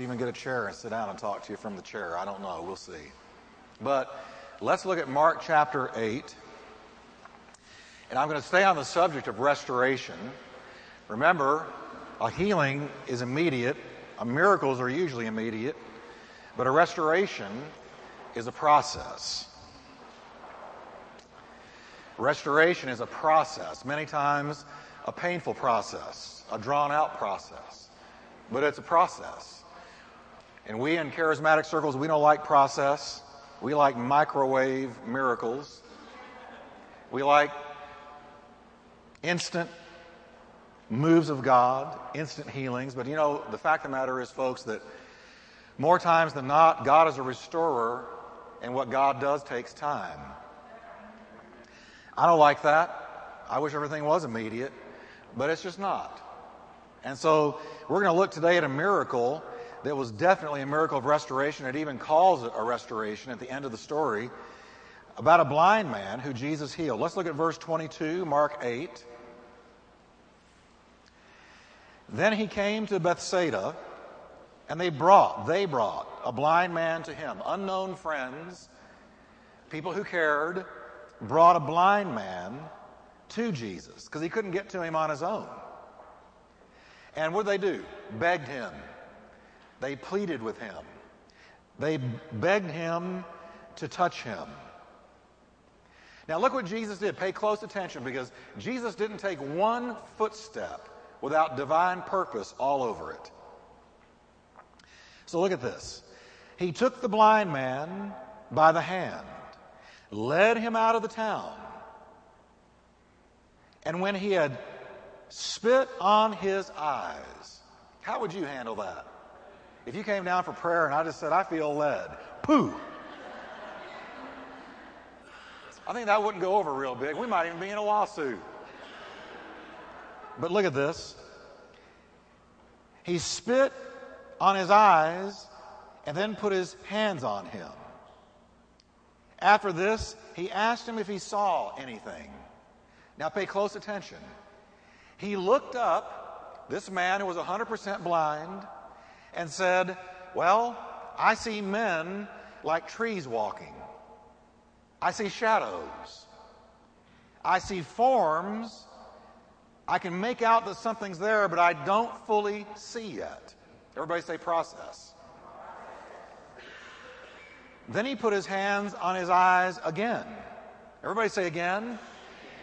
even get a chair and sit down and talk to you from the chair. I don't know. We'll see. But let's look at Mark chapter 8. And I'm going to stay on the subject of restoration. Remember, a healing is immediate, miracles are usually immediate, but a restoration is a process. Restoration is a process, many times a painful process, a drawn out process, but it's a process. And we in charismatic circles, we don't like process. We like microwave miracles. We like instant moves of God, instant healings. But you know, the fact of the matter is, folks, that more times than not, God is a restorer, and what God does takes time. I don't like that. I wish everything was immediate, but it's just not. And so we're going to look today at a miracle that was definitely a miracle of restoration. It even calls it a restoration at the end of the story about a blind man who Jesus healed. Let's look at verse 22, Mark 8. Then he came to Bethsaida, and they brought, they brought a blind man to him. Unknown friends, people who cared, brought a blind man to Jesus because he couldn't get to him on his own. And what did they do? Begged him they pleaded with him. They begged him to touch him. Now, look what Jesus did. Pay close attention because Jesus didn't take one footstep without divine purpose all over it. So, look at this. He took the blind man by the hand, led him out of the town, and when he had spit on his eyes, how would you handle that? If you came down for prayer and I just said, I feel led, pooh. I think that wouldn't go over real big. We might even be in a lawsuit. But look at this. He spit on his eyes and then put his hands on him. After this, he asked him if he saw anything. Now pay close attention. He looked up, this man who was 100% blind, and said, Well, I see men like trees walking. I see shadows. I see forms. I can make out that something's there, but I don't fully see yet. Everybody say process. Then he put his hands on his eyes again. Everybody say again.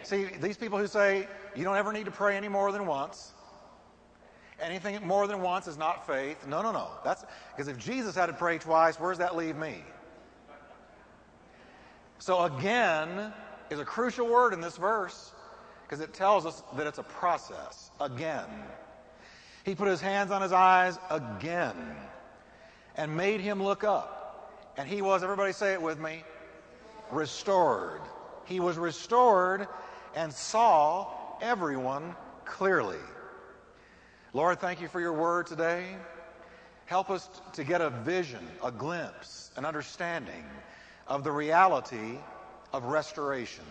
See, these people who say you don't ever need to pray any more than once, Anything more than once is not faith. No, no, no. That's because if Jesus had to pray twice, where does that leave me? So again is a crucial word in this verse because it tells us that it's a process. Again. He put his hands on his eyes again and made him look up. And he was, everybody say it with me, restored. He was restored and saw everyone clearly. Lord, thank you for your word today. Help us to get a vision, a glimpse, an understanding of the reality of restoration.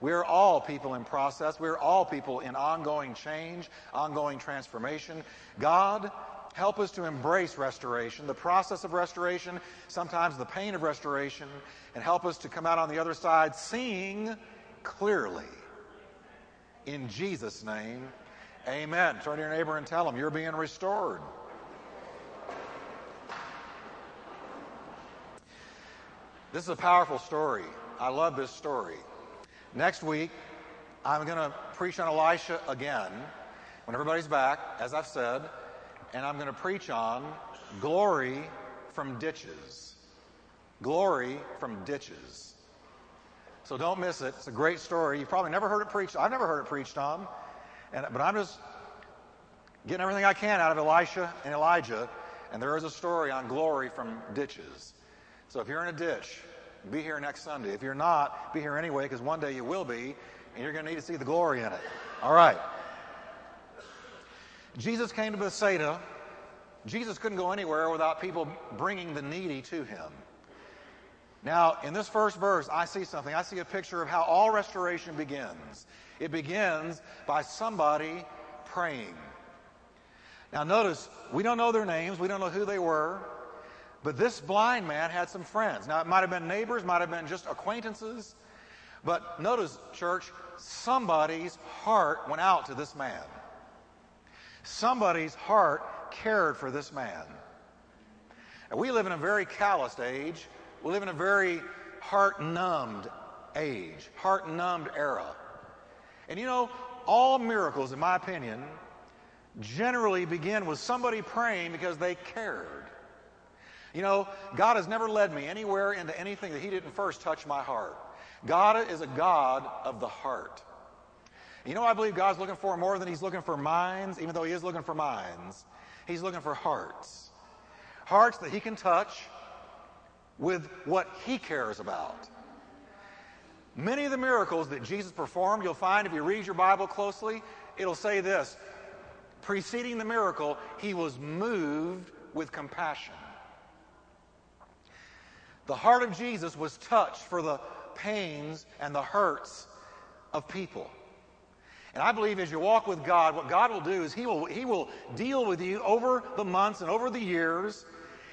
We are all people in process. We are all people in ongoing change, ongoing transformation. God, help us to embrace restoration, the process of restoration, sometimes the pain of restoration, and help us to come out on the other side seeing clearly. In Jesus' name, Amen. Turn to your neighbor and tell him you're being restored. This is a powerful story. I love this story. Next week, I'm going to preach on Elisha again when everybody's back, as I've said, and I'm going to preach on glory from ditches. Glory from ditches. So don't miss it. It's a great story. You've probably never heard it preached. I've never heard it preached on. And, but I'm just getting everything I can out of Elisha and Elijah. And there is a story on glory from ditches. So if you're in a ditch, be here next Sunday. If you're not, be here anyway, because one day you will be, and you're going to need to see the glory in it. All right. Jesus came to Bethsaida. Jesus couldn't go anywhere without people bringing the needy to him. Now, in this first verse, I see something. I see a picture of how all restoration begins. It begins by somebody praying. Now, notice, we don't know their names, we don't know who they were, but this blind man had some friends. Now, it might have been neighbors, might have been just acquaintances, but notice, church, somebody's heart went out to this man. Somebody's heart cared for this man. And we live in a very calloused age. We live in a very heart numbed age, heart numbed era. And you know, all miracles, in my opinion, generally begin with somebody praying because they cared. You know, God has never led me anywhere into anything that He didn't first touch my heart. God is a God of the heart. You know, I believe God's looking for more than He's looking for minds, even though He is looking for minds. He's looking for hearts. Hearts that He can touch with what He cares about. Many of the miracles that Jesus performed, you'll find if you read your Bible closely, it'll say this preceding the miracle, He was moved with compassion. The heart of Jesus was touched for the pains and the hurts of people. And I believe as you walk with God, what God will do is He will, he will deal with you over the months and over the years,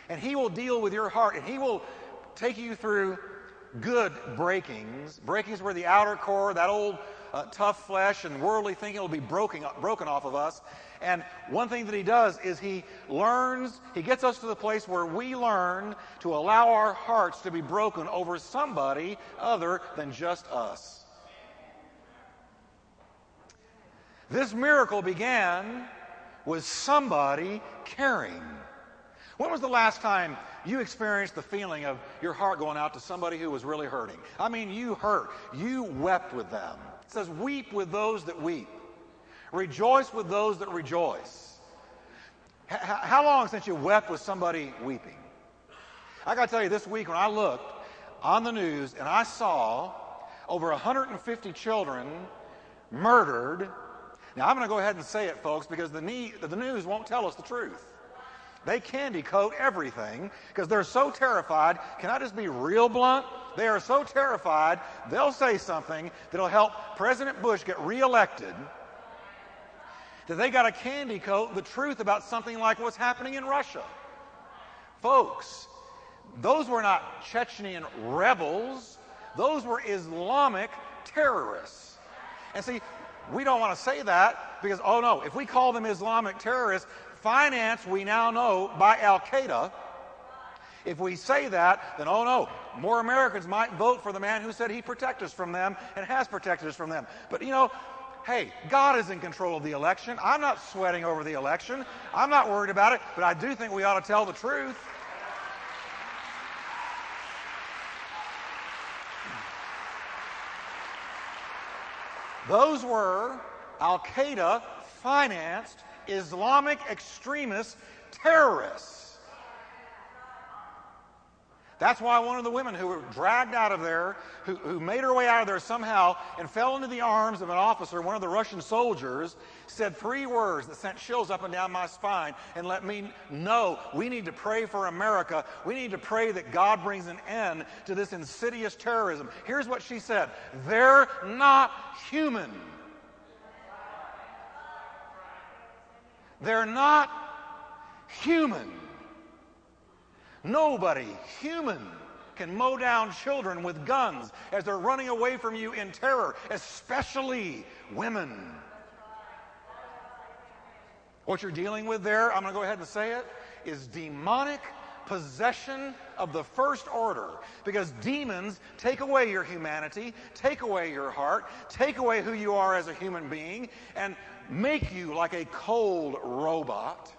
and He will deal with your heart, and He will take you through good breakings, breakings where the outer core, that old uh, tough flesh and worldly thinking will be broken, broken off of us. And one thing that he does is he learns, he gets us to the place where we learn to allow our hearts to be broken over somebody other than just us. This miracle began with somebody caring. When was the last time you experienced the feeling of your heart going out to somebody who was really hurting? I mean, you hurt. You wept with them. It says, Weep with those that weep, rejoice with those that rejoice. H- how long since you wept with somebody weeping? I got to tell you, this week when I looked on the news and I saw over 150 children murdered now, I'm going to go ahead and say it, folks, because the, the news won't tell us the truth. They candy coat everything because they're so terrified. Can I just be real blunt? They are so terrified, they'll say something that'll help President Bush get reelected that they got to candy coat the truth about something like what's happening in Russia. Folks, those were not Chechnyan rebels, those were Islamic terrorists. And see, we don't want to say that because, oh no, if we call them Islamic terrorists, financed, we now know, by Al Qaeda, if we say that, then oh no, more Americans might vote for the man who said he protect us from them and has protected us from them. But you know, hey, God is in control of the election. I'm not sweating over the election. I'm not worried about it, but I do think we ought to tell the truth. Those were Al Qaeda financed Islamic extremist terrorists. That's why one of the women who were dragged out of there, who, who, made her way out of there somehow and fell into the arms of an officer, one of the Russian soldiers, said three words that sent chills up and down my spine and let me know we need to pray for America. We need to pray that God brings an end to this insidious terrorism. Here's what she said They're not human. They're not human. Nobody human can mow down children with guns as they're running away from you in terror, especially women. What you're dealing with there, I'm going to go ahead and say it, is demonic possession of the first order because demons take away your humanity, take away your heart, take away who you are as a human being, and make you like a cold robot.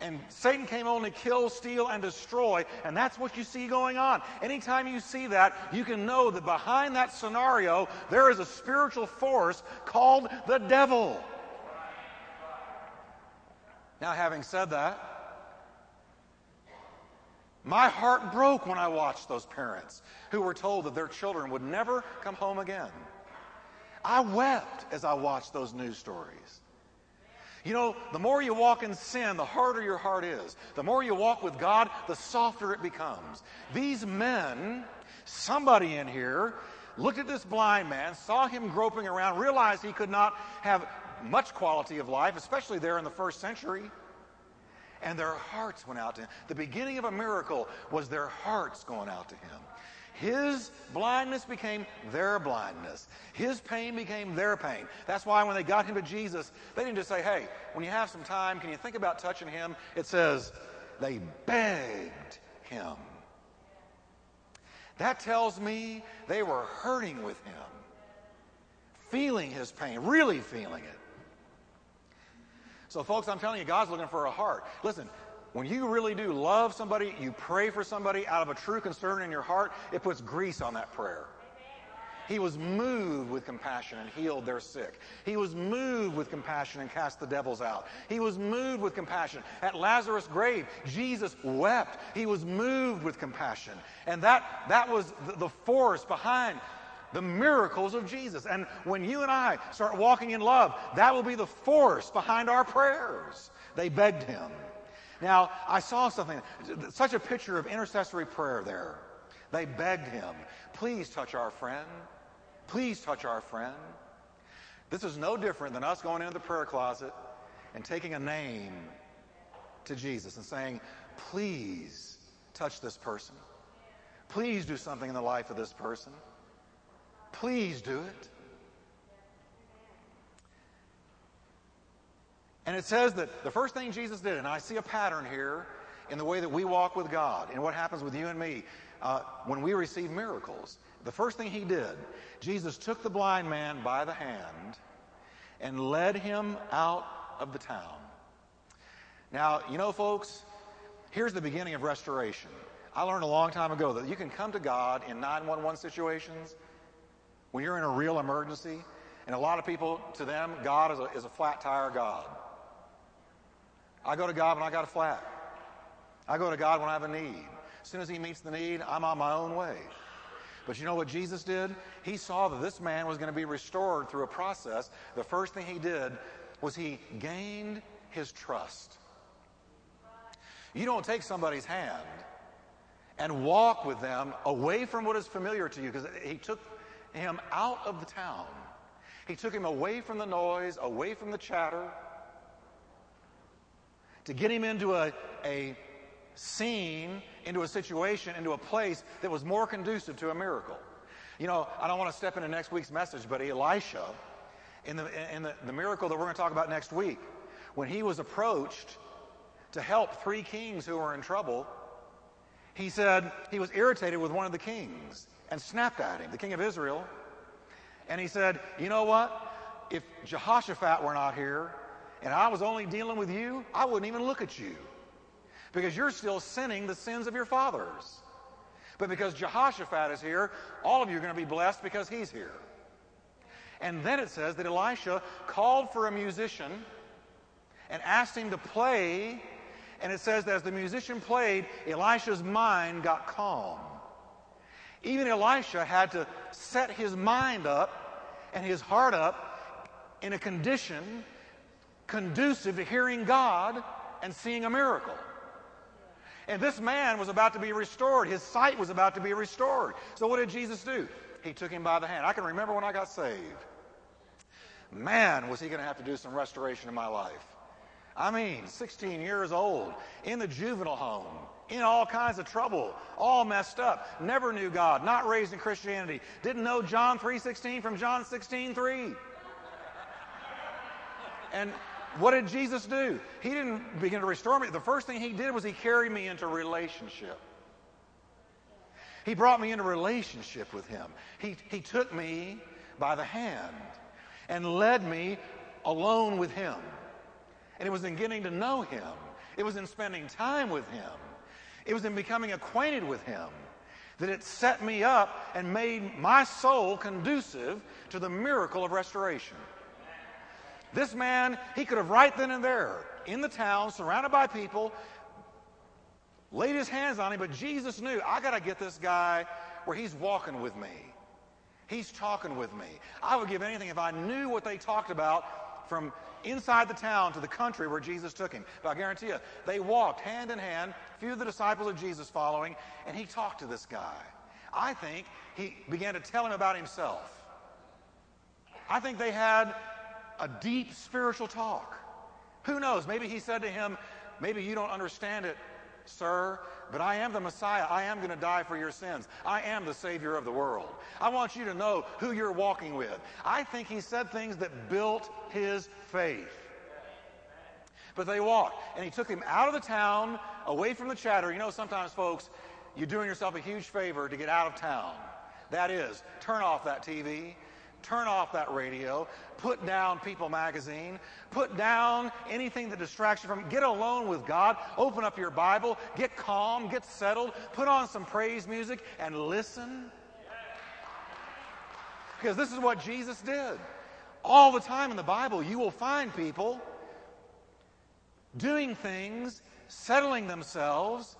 And Satan came only to kill, steal, and destroy. And that's what you see going on. Anytime you see that, you can know that behind that scenario, there is a spiritual force called the devil. Now, having said that, my heart broke when I watched those parents who were told that their children would never come home again. I wept as I watched those news stories. You know, the more you walk in sin, the harder your heart is. The more you walk with God, the softer it becomes. These men, somebody in here, looked at this blind man, saw him groping around, realized he could not have much quality of life, especially there in the first century. And their hearts went out to him. The beginning of a miracle was their hearts going out to him. His blindness became their blindness. His pain became their pain. That's why when they got him to Jesus, they didn't just say, hey, when you have some time, can you think about touching him? It says, they begged him. That tells me they were hurting with him, feeling his pain, really feeling it. So, folks, I'm telling you, God's looking for a heart. Listen, when you really do love somebody, you pray for somebody out of a true concern in your heart, it puts grease on that prayer. He was moved with compassion and healed their sick. He was moved with compassion and cast the devils out. He was moved with compassion. At Lazarus' grave, Jesus wept. He was moved with compassion. And that, that was the, force behind the miracles of Jesus. And when you and I start walking in love, that will be the force behind our prayers. They begged him. Now, I saw something, such a picture of intercessory prayer there. They begged him, please touch our friend. Please touch our friend. This is no different than us going into the prayer closet and taking a name to Jesus and saying, please touch this person. Please do something in the life of this person. Please do it. And it says that the first thing Jesus did, and I see a pattern here in the way that we walk with God and what happens with you and me uh, when we receive miracles. The first thing he did, Jesus took the blind man by the hand and led him out of the town. Now, you know, folks, here's the beginning of restoration. I learned a long time ago that you can come to God in 911 situations when you're in a real emergency. And a lot of people, to them, God is a, is a flat tire God. I go to God when I got a flat. I go to God when I have a need. As soon as He meets the need, I'm on my own way. But you know what Jesus did? He saw that this man was going to be restored through a process. The first thing he did was he gained his trust. You don't take somebody's hand and walk with them away from what is familiar to you because he took him out of the town. He took him away from the noise, away from the chatter, to get him into a, a scene, into a situation, into a place that was more conducive to a miracle. You know, I don't want to step into next week's message, but Elisha, in the, in the, the miracle that we're going to talk about next week, when he was approached to help three kings who were in trouble, he said he was irritated with one of the kings and snapped at him, the king of Israel. And he said, You know what? If Jehoshaphat were not here, and I was only dealing with you, I wouldn't even look at you. Because you're still sinning the sins of your fathers. But because Jehoshaphat is here, all of you are going to be blessed because he's here. And then it says that Elisha called for a musician and asked him to play. And it says that as the musician played, Elisha's mind got calm. Even Elisha had to set his mind up and his heart up in a condition conducive to hearing God and seeing a miracle. And this man was about to be restored. His sight was about to be restored. So what did Jesus do? He took him by the hand. I can remember when I got saved. Man, was he going to have to do some restoration in my life. I mean, 16 years old, in the juvenile home, in all kinds of trouble, all messed up, never knew God, not raised in Christianity, didn't know John 3:16 from John 16:3. And what did Jesus do? He didn't begin to restore me. The first thing he did was he carried me into relationship. He brought me into relationship with him. He, he took me by the hand and led me alone with him. And it was in getting to know him. It was in spending time with him. It was in becoming acquainted with him that it set me up and made my soul conducive to the miracle of restoration. This man, he could have right then and there, in the town, surrounded by people, laid his hands on him, but Jesus knew, I got to get this guy where he's walking with me. He's talking with me. I would give anything if I knew what they talked about from inside the town to the country where Jesus took him. But I guarantee you, they walked hand in hand, few of the disciples of Jesus following, and he talked to this guy. I think he began to tell him about himself. I think they had a deep spiritual talk. Who knows? Maybe he said to him, Maybe you don't understand it, sir, but I am the Messiah. I am going to die for your sins. I am the Savior of the world. I want you to know who you're walking with. I think he said things that built his faith. But they walked, and he took him out of the town, away from the chatter. You know, sometimes, folks, you're doing yourself a huge favor to get out of town. That is, turn off that TV, turn off that radio, put down People magazine, put down anything that distracts you from, get alone with God, open up your Bible, get calm, get settled, put on some praise music, and listen. Because this is what Jesus did. All the time in the Bible, you will find people doing things, settling themselves,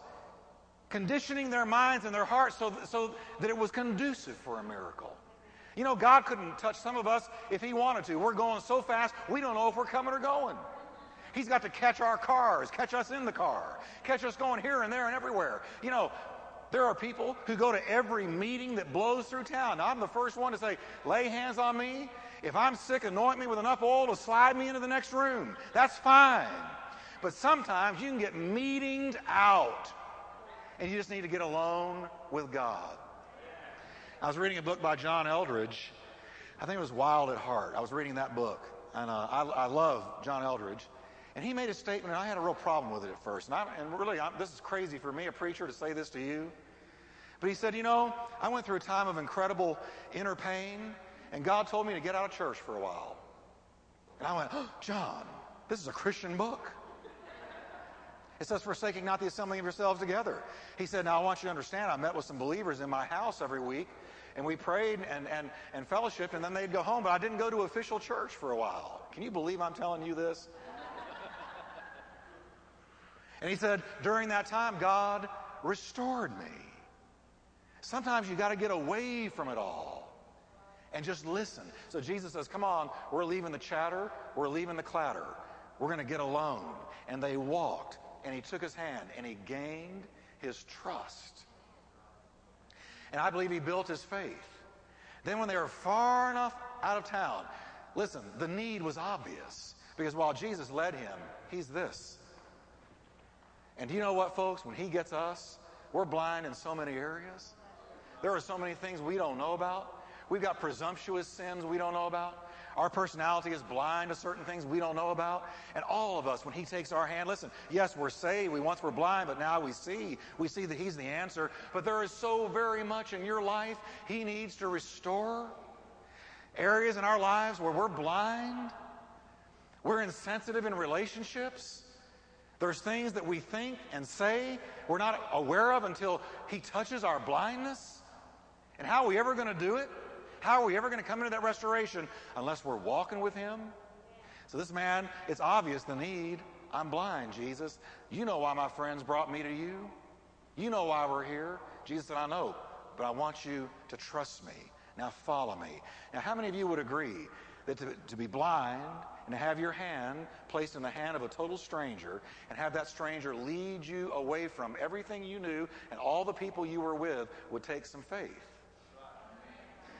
conditioning their minds and their hearts so, so that it was conducive for a miracle. You know, God couldn't touch some of us if He wanted to. We're going so fast, we don't know if we're coming or going. He's got to catch our cars, catch us in the car, catch us going here and there and everywhere. You know, there are people who go to every meeting that blows through town. Now, I'm the first one to say, lay hands on me. If I'm sick, anoint me with enough oil to slide me into the next room. That's fine. But sometimes you can get meetinged out, and you just need to get alone with God. I was reading a book by John Eldredge. I think it was Wild at Heart. I was reading that book, and uh, I, I, love John Eldredge. And he made a statement, and I had a real problem with it at first. And, I, and really, I'm, this is crazy for me, a preacher, to say this to you. But he said, You know, I went through a time of incredible inner pain, and God told me to get out of church for a while. And I went, oh, John, this is a Christian book. It says, forsaking not the assembling of yourselves together. He said, Now I want you to understand, I met with some believers in my house every week, and we prayed and, and, and fellowshiped, and then they'd go home, but I didn't go to official church for a while. Can you believe I'm telling you this? and he said, during that time, God restored me. Sometimes you got to get away from it all and just listen. So Jesus says, Come on, we're leaving the chatter, we're leaving the clatter. We're going to get alone. And they walked, and he took his hand, and he gained his trust. And I believe he built his faith. Then, when they were far enough out of town, listen, the need was obvious because while Jesus led him, he's this. And do you know what, folks? When he gets us, we're blind in so many areas. There are so many things we don't know about. We've got presumptuous sins we don't know about. Our personality is blind to certain things we don't know about. And all of us, when He takes our hand, listen, yes, we're saved. We once were blind, but now we see. We see that He's the answer. But there is so very much in your life He needs to restore. Areas in our lives where we're blind, we're insensitive in relationships. There's things that we think and say we're not aware of until He touches our blindness. And how are we ever going to do it? How are we ever going to come into that restoration unless we're walking with Him? So, this man, it's obvious the need. I'm blind, Jesus. You know why my friends brought me to you. You know why we're here. Jesus said, I know, but I want you to trust me. Now, follow me. Now, how many of you would agree that to, to be blind and to have your hand placed in the hand of a total stranger and have that stranger lead you away from everything you knew and all the people you were with would take some faith?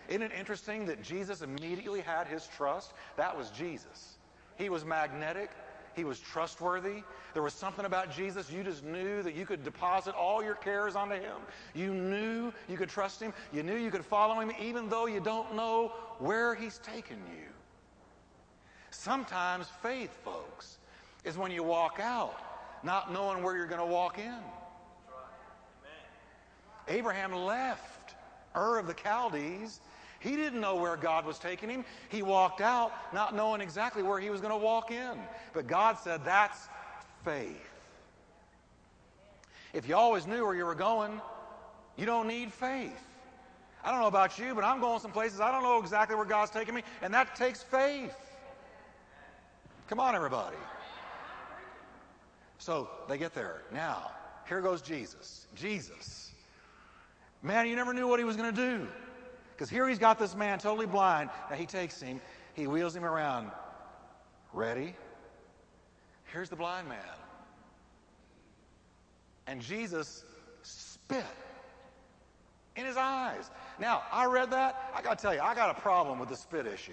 Isn't it interesting that Jesus immediately had his trust? That was Jesus. He was magnetic. He was trustworthy. There was something about Jesus. You just knew that you could deposit all your cares onto him. You knew you could trust him. You knew you could follow him even though you don't know where he's taken you. Sometimes faith, folks, is when you walk out not knowing where you're going to walk in. Abraham left Ur of the Chaldees he didn't know where God was taking him. He walked out not knowing exactly where he was going to walk in. But God said, that's faith. If you always knew where you were going, you don't need faith. I don't know about you, but I'm going some places I don't know exactly where God's taking me, and that takes faith. Come on, everybody. So they get there. Now, here goes Jesus. Jesus. Man, you never knew what he was going to do. Because here he's got this man totally blind. Now he takes him, he wheels him around. Ready? Here's the blind man. And Jesus spit in his eyes. Now, I read that. I got to tell you, I got a problem with the spit issue.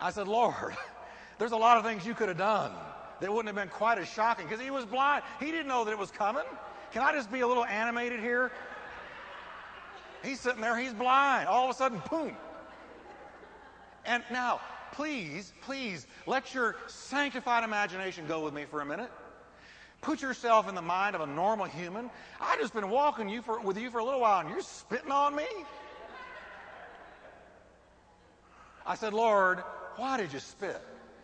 I said, Lord, there's a lot of things you could have done that wouldn't have been quite as shocking because he was blind. He didn't know that it was coming. Can I just be a little animated here? He's sitting there, he's blind. All of a sudden, boom. And now, please, please, let your sanctified imagination go with me for a minute. Put yourself in the mind of a normal human. I just been walking you for, with you for a little while, and you're spitting on me. I said, Lord, why did you spit?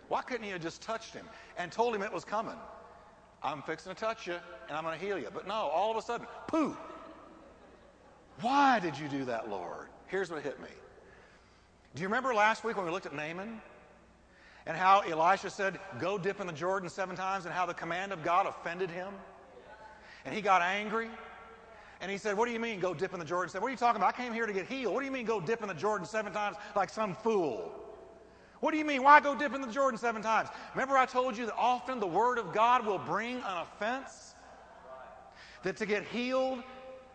Why couldn't you have just touched him and told him it was coming? I'm fixing to touch you and I'm going to heal you. But no, all of a sudden, pooh. Why did you do that, Lord? Here's what hit me. Do you remember last week when we looked at Naaman? And how Elisha said, Go dip in the Jordan seven times, and how the command of God offended him? And he got angry. And he said, What do you mean, go dip in the Jordan? He said, What are you talking about? I came here to get healed. What do you mean, go dip in the Jordan seven times like some fool? What do you mean? Why go dip in the Jordan seven times? Remember, I told you that often the Word of God will bring an offense? That to get healed,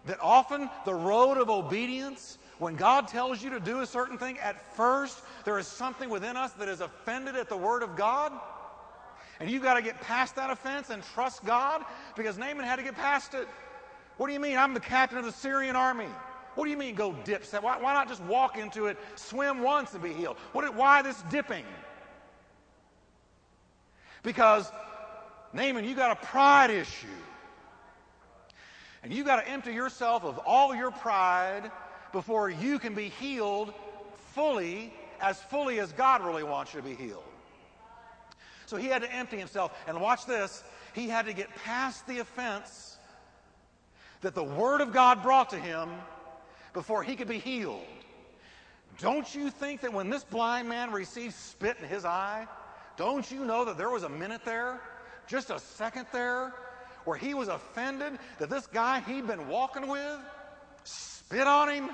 that often the road of obedience, when God tells you to do a certain thing, at first there is something within us that is offended at the Word of God. And you've got to get past that offense and trust God because Naaman had to get past it. What do you mean? I'm the captain of the Syrian army. What do you mean go dip? Why, why not just walk into it, swim once and be healed? What, why this dipping? Because, Naaman, you got a pride issue. And you've got to empty yourself of all your pride before you can be healed fully, as fully as God really wants you to be healed. So he had to empty himself. And watch this he had to get past the offense that the Word of God brought to him before he could be healed. Don't you think that when this blind man received spit in his eye, don't you know that there was a minute there, just a second there, where he was offended that this guy he'd been walking with spit on him?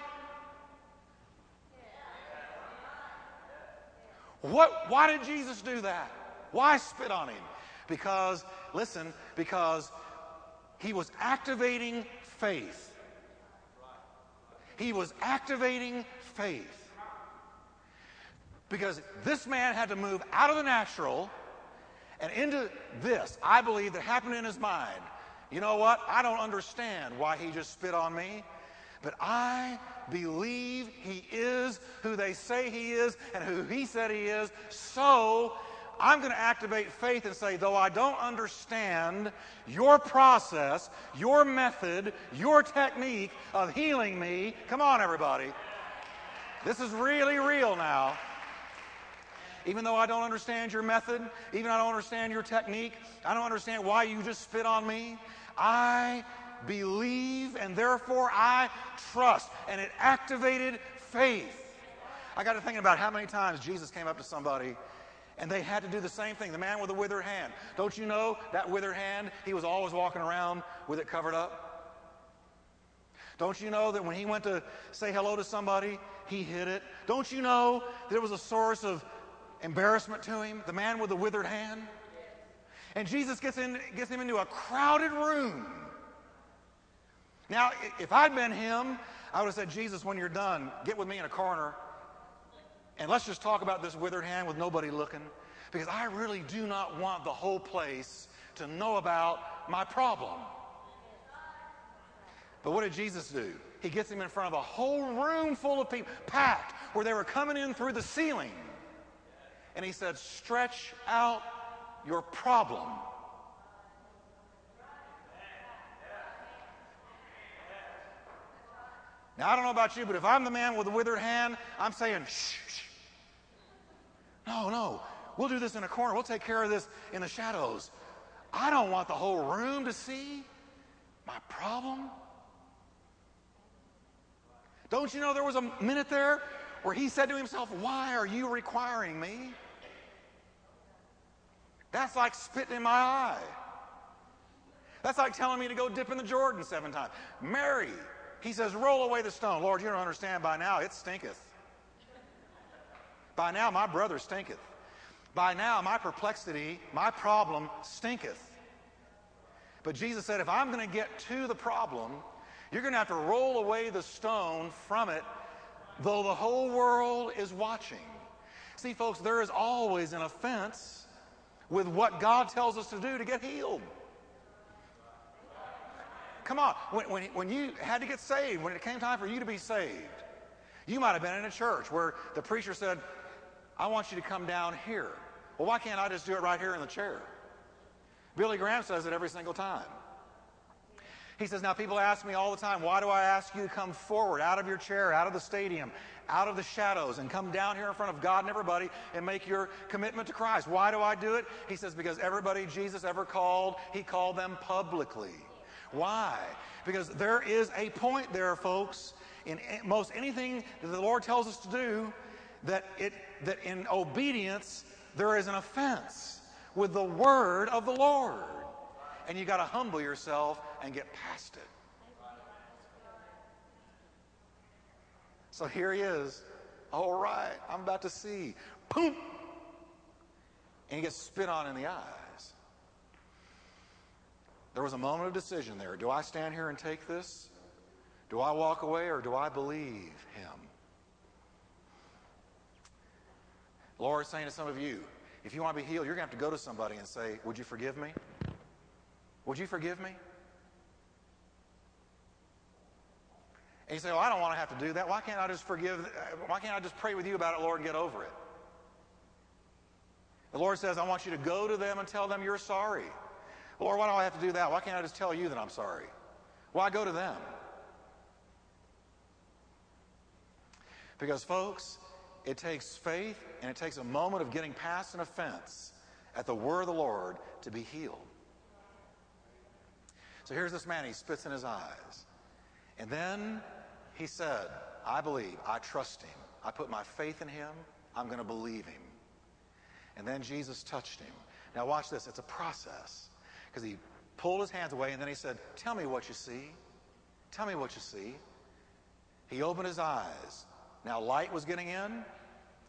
What, why did Jesus do that? Why spit on him? Because, listen, because he was activating faith. He was activating faith. Because this man had to move out of the natural and into this, I believe, that happened in his mind. You know what? I don't understand why he just spit on me, but I believe he is who they say he is and who he said he is. So I'm going to activate faith and say, though I don't understand your process, your method, your technique of healing me, come on, everybody. This is really real now. Even though I don't understand your method, even I don't understand your technique, I don't understand why you just spit on me, I believe and therefore I trust. And it activated faith. I got to thinking about how many times Jesus came up to somebody and they had to do the same thing. The man with the withered hand. Don't you know that withered hand, he was always walking around with it covered up? Don't you know that when he went to say hello to somebody, he hid it? Don't you know that it was a source of embarrassment to him, the man with the withered hand? And Jesus gets, in, gets him into a crowded room. Now, if I'd been him, I would have said, Jesus, when you're done, get with me in a corner and let's just talk about this withered hand with nobody looking, because I really do not want the whole place to know about my problem. But what did Jesus do? He gets him in front of a whole room full of people, packed, where they were coming in through the ceiling. And he said, Stretch out your problem. Now, I don't know about you, but if I'm the man with the withered hand, I'm saying, shh, shh. No, no. We'll do this in a corner. We'll take care of this in the shadows. I don't want the whole room to see my problem. Don't you know there was a minute there where he said to himself, Why are you requiring me? That's like spitting in my eye. That's like telling me to go dip in the Jordan seven times. Mary, he says, Roll away the stone. Lord, you don't understand by now, it stinketh. By now my brother stinketh. By now my perplexity, my problem stinketh. But Jesus said, if I'm going to get to the problem, you're going to have to roll away the stone from it, though the whole world is watching. See, folks, there is always an offense with what God tells us to do to get healed. Come on. When, when, when you had to get saved, when it came time for you to be saved, you might have been in a church where the preacher said, I want you to come down here. Well, why can't I just do it right here in the chair? Billy Graham says it every single time. He says, Now people ask me all the time, why do I ask you to come forward out of your chair, out of the stadium, out of the shadows, and come down here in front of God and everybody and make your commitment to Christ? Why do I do it? He says, Because everybody Jesus ever called, he called them publicly. Why? Because there is a point there, folks, in most anything that the Lord tells us to do, that, it, that in obedience there is an offense with the word of the Lord. And you got to humble yourself and get past it. So here he is. All right, I'm about to see. Boom! And he gets spit on in the eyes. There was a moment of decision there. Do I stand here and take this? Do I walk away or do I believe him? Lord is saying to some of you, if you want to be healed, you're going to have to go to somebody and say, Would you forgive me? Would you forgive me? And you say, Well, I don't want to have to do that. Why can't I just forgive? Uh, why can't I just pray with you about it, Lord, and get over it? The Lord says, I want you to go to them and tell them you're sorry. Lord, why do I have to do that? Why can't I just tell you that I'm sorry? Why go to them? Because, folks, it takes faith and it takes a moment of getting past an offense at the word of the Lord to be healed. So here's this man, he spits in his eyes. And then he said, I believe, I trust him. I put my faith in him. I'm going to believe him. And then Jesus touched him. Now, watch this. It's a process. Because he pulled his hands away and then he said, Tell me what you see. Tell me what you see. He opened his eyes. Now, light was getting in.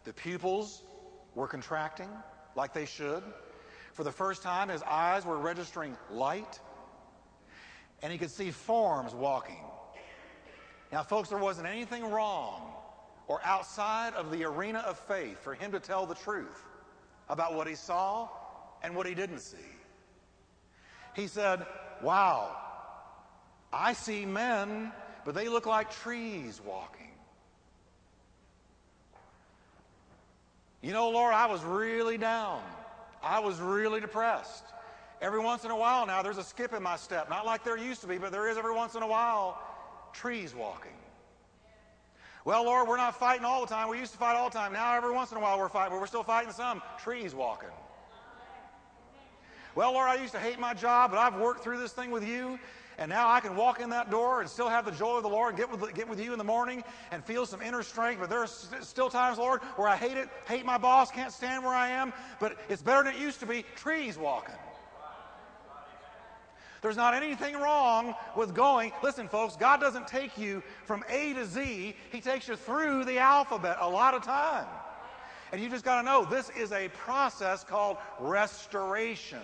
The pupils were contracting like they should. For the first time, his eyes were registering light. And he could see forms walking. Now, folks, there wasn't anything wrong or outside of the arena of faith for him to tell the truth about what he saw and what he didn't see. He said, Wow, I see men, but they look like trees walking. You know, Lord, I was really down. I was really depressed. Every once in a while now, there's a skip in my step. Not like there used to be, but there is every once in a while trees walking. Well, Lord, we're not fighting all the time. We used to fight all the time. Now, every once in a while, we're fighting, but we're still fighting some trees walking. Well, Lord, I used to hate my job, but I've worked through this thing with you, and now I can walk in that door and still have the joy of the Lord and get with, get with you in the morning and feel some inner strength. But there are still times, Lord, where I hate it, hate my boss, can't stand where I am, but it's better than it used to be. Trees walking. There's not anything wrong with going. Listen, folks, God doesn't take you from A to Z, He takes you through the alphabet a lot of time. And you just got to know this is a process called restoration.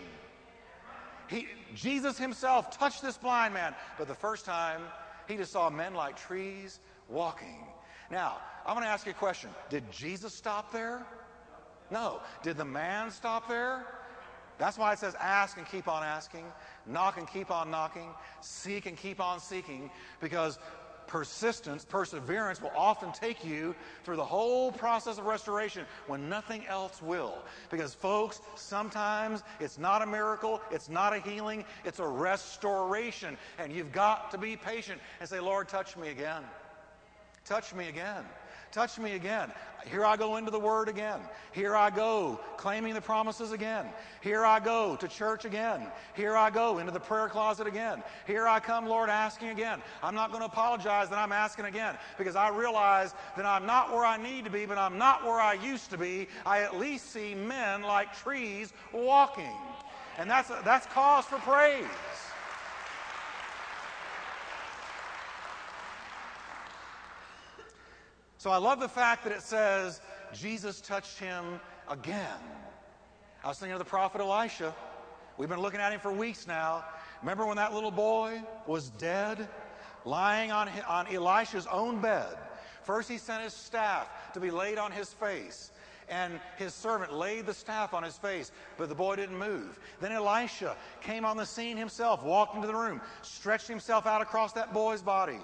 He, Jesus himself touched this blind man, but the first time he just saw men like trees walking. Now, I'm going to ask you a question. Did Jesus stop there? No. Did the man stop there? That's why it says ask and keep on asking, knock and keep on knocking, seek and keep on seeking, because persistence, perseverance will often take you through the whole process of restoration when nothing else will. Because, folks, sometimes it's not a miracle, it's not a healing, it's a restoration. And you've got to be patient and say, Lord, touch me again. Touch me again. Touch me again. Here I go into the Word again. Here I go claiming the promises again. Here I go to church again. Here I go into the prayer closet again. Here I come, Lord, asking again. I'm not going to apologize that I'm asking again because I realize that I'm not where I need to be, but I'm not where I used to be. I at least see men like trees walking. And that's, that's cause for praise. So I love the fact that it says Jesus touched him again. I was thinking of the prophet Elisha. We've been looking at him for weeks now. Remember when that little boy was dead, lying on, on Elisha's own bed? First, he sent his staff to be laid on his face. and his servant laid the staff on his face, but the boy didn't move. Then Elisha came on the scene himself, walked into the room, stretched himself out across that boy's body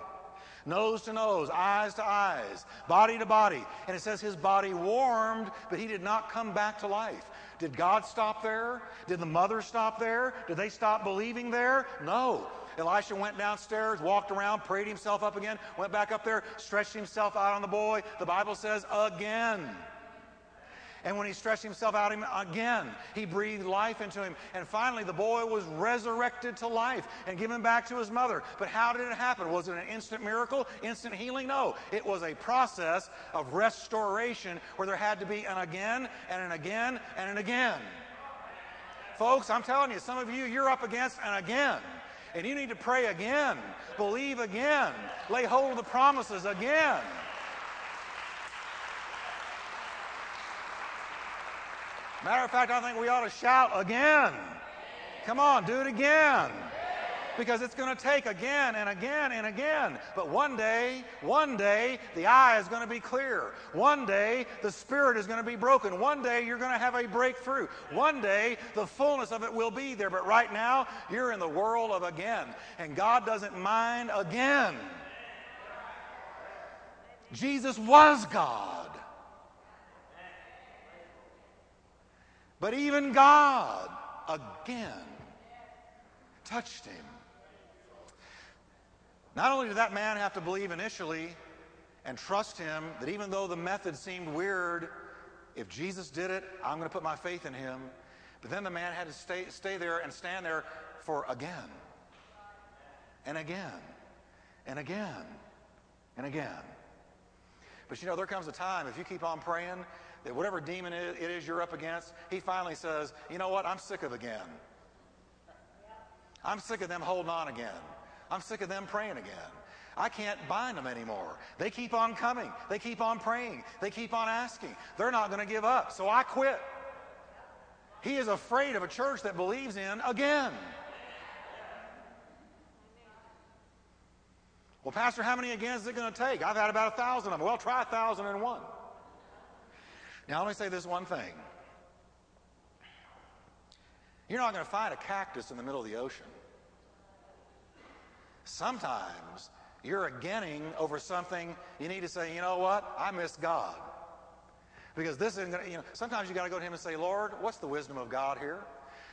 nose to nose, eyes to eyes, body to body. And it says his body warmed, but he did not come back to life. Did God stop there? Did the mother stop there? Did they stop believing there? No. Elisha went downstairs, walked around, prayed himself up again, went back up there, stretched himself out on the boy. The Bible says again. And when he stretched himself out him again, he breathed life into him. And finally, the boy was resurrected to life and given back to his mother. But how did it happen? Was it an instant miracle, instant healing? No. It was a process of restoration where there had to be an again and an again and an again. Folks, I'm telling you, some of you, you're up against an again. And you need to pray again, believe again, lay hold of the promises again. Matter of fact, I think we ought to shout again. Come on, do it again. Because it's going to take again and again and again. But one day, one day, the eye is going to be clear. One day, the spirit is going to be broken. One day, you're going to have a breakthrough. One day, the fullness of it will be there. But right now, you're in the world of again. And God doesn't mind again. Jesus was God. But even God again touched him. Not only did that man have to believe initially and trust him that even though the method seemed weird, if Jesus did it, I'm going to put my faith in him. But then the man had to stay, stay there and stand there for again and again and again and again. But you know, there comes a time, if you keep on praying, that whatever demon it is you're up against, he finally says, You know what? I'm sick of again. I'm sick of them holding on again. I'm sick of them praying again. I can't bind them anymore. They keep on coming. They keep on praying. They keep on asking. They're not going to give up. So I quit. He is afraid of a church that believes in again. Well, Pastor, how many again is it going to take? I've had about a thousand of them. Well, try a thousand and one. Now, let me say this one thing. You're not going to find a cactus in the middle of the ocean. Sometimes you're againning over something you need to say, you know what? I miss God. Because this isn't going to, you know, sometimes you got to go to Him and say, Lord, what's the wisdom of God here?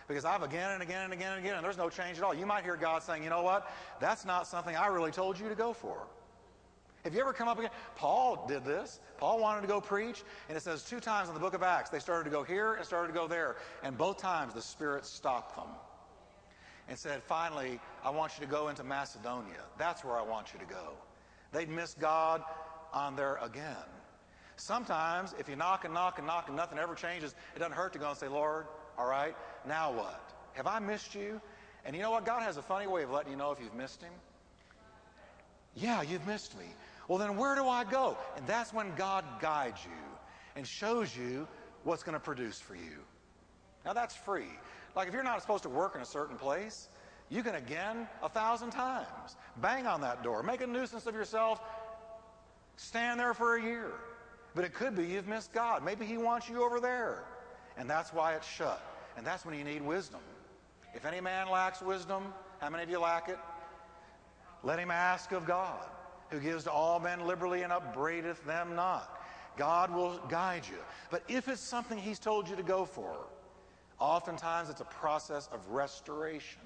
Because I've again and again and again and again, and there's no change at all. You might hear God saying, you know what? That's not something I really told you to go for. Have you ever come up again? Paul did this. Paul wanted to go preach, and it says two times in the book of Acts they started to go here and started to go there, and both times the Spirit stopped them and said, Finally, I want you to go into Macedonia. That's where I want you to go. They'd miss God on there again. Sometimes, if you knock and knock and knock and nothing ever changes, it doesn't hurt to go and say, Lord, all right, now what? Have I missed you? And you know what? God has a funny way of letting you know if you've missed Him. Yeah, you've missed me. Well, then where do I go? And that's when God guides you and shows you what's going to produce for you. Now, that's free. Like if you're not supposed to work in a certain place, you can again a thousand times bang on that door, make a nuisance of yourself, stand there for a year. But it could be you've missed God. Maybe He wants you over there. And that's why it's shut. And that's when you need wisdom. If any man lacks wisdom, how many of you lack it? Let him ask of God who gives to all men liberally and upbraideth them not. God will guide you. But if it's something He's told you to go for, oftentimes it's a process of restoration.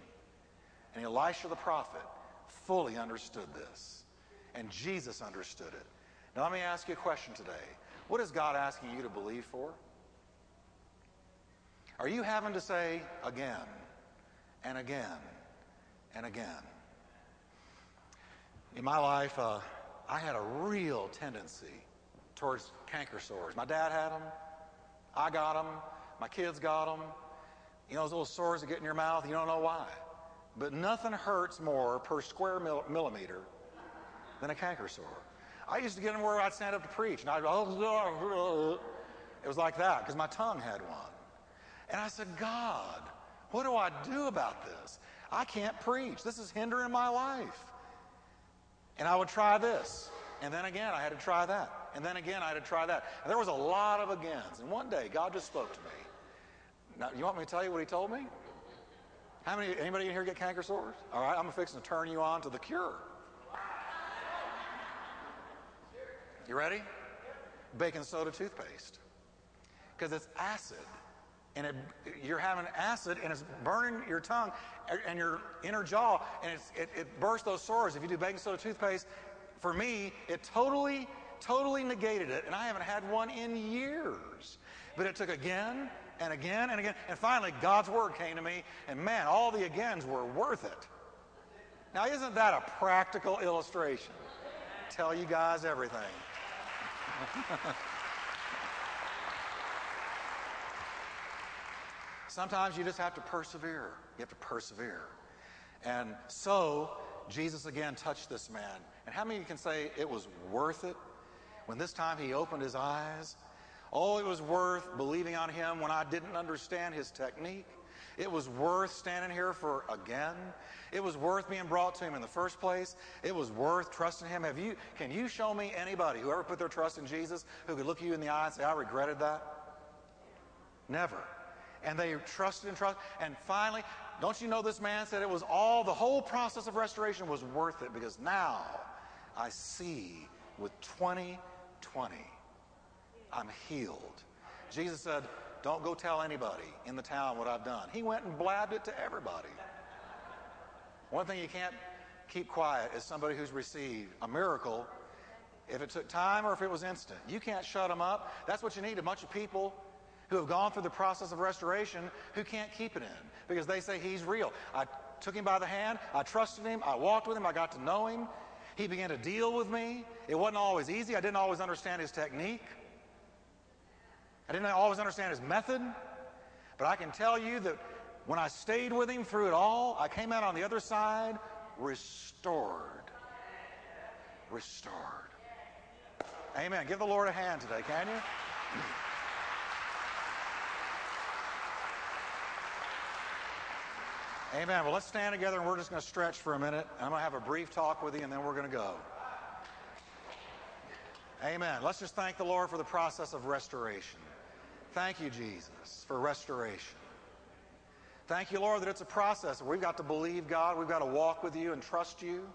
And Elisha the prophet fully understood this. And Jesus understood it. Now, let me ask you a question today. What is God asking you to believe for? Are you having to say again and again and again? In my life, uh, I had a real tendency towards canker sores. My dad had them. I got them. My kids got them. You know those little sores that get in your mouth? You don't know why. But nothing hurts more per square mil- millimeter than a canker sore. I used to get them where I'd stand up to preach, and I'd go, it was like that because my tongue had one. And I said, God, what do I do about this? I can't preach. This is hindering my life. And I would try this. And then again, I had to try that. and then again I had to try that. And there was a lot of agains. And one day God just spoke to me. Now, you want me to tell you what He told me? How many? Anybody in here get canker sores? All right, I'm fixing to turn you on to the cure. You ready? Baking soda toothpaste because it's acid and it, you're having acid and it's burning your tongue and your inner jaw and it, it bursts those sores. If you do baking soda toothpaste, for me, it totally, totally negated it. And I haven't had one in years. But it took again and again and again. And finally, God's word came to me, and man, all the agains were worth it. Now, isn't that a practical illustration? Tell you guys everything. Sometimes you just have to persevere. You have to persevere. And so, Jesus again touched this man. And how many can say it was worth it when this time he opened his eyes? Oh, it was worth believing on him when I didn't understand his technique. It was worth standing here for again. It was worth being brought to him in the first place. It was worth trusting him. Have you can you show me anybody who ever put their trust in Jesus who could look you in the eye and say, I regretted that? Never and they trusted and trusted. And finally, don't you know this man said it was all, the whole process of restoration was worth it because now I see with 2020, I'm healed. Jesus said, Don't go tell anybody in the town what I've done. He went and blabbed it to everybody. One thing you can't keep quiet is somebody who's received a miracle if it took time or if it was instant. You can't shut them up. That's what you need a bunch of people who have gone through the process of restoration who can't keep it in because they say he's real. I took him by the hand, I trusted him, I walked with him, I got to know him. He began to deal with me. It wasn't always easy. I didn't always understand his technique. I didn't always understand his method. But I can tell you that when I stayed with him through it all, I came out on the other side restored. Restored. Amen. Give the Lord a hand today, can you? Amen. Well, let's stand together and we're just going to stretch for a minute. I'm going to have a brief talk with you and then we're going to go. Amen. Let's just thank the Lord for the process of restoration. Thank you, Jesus, for restoration. Thank you, Lord, that it's a process. We've got to believe God. We've got to walk with you and trust you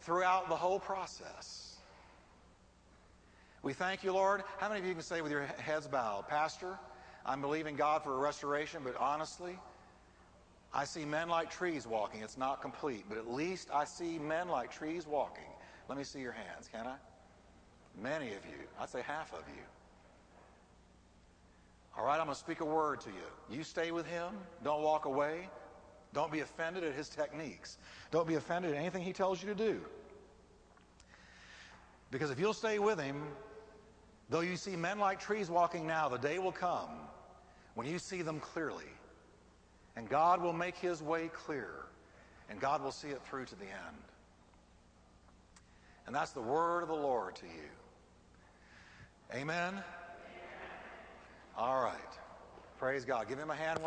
throughout the whole process. We thank you, Lord. How many of you can say with your heads bowed, Pastor, I'm believing God for a restoration, but honestly, I see men like trees walking. It's not complete, but at least I see men like trees walking. Let me see your hands, can I? Many of you. I'd say half of you. All right, I'm going to speak a word to you. You stay with him. Don't walk away. Don't be offended at his techniques. Don't be offended at anything he tells you to do. Because if you'll stay with him, though you see men like trees walking now, the day will come when you see them clearly and God will make his way clear, and God will see it through to the end. And that's the word of the Lord to you. Amen? All right. Praise God. Give him a hand.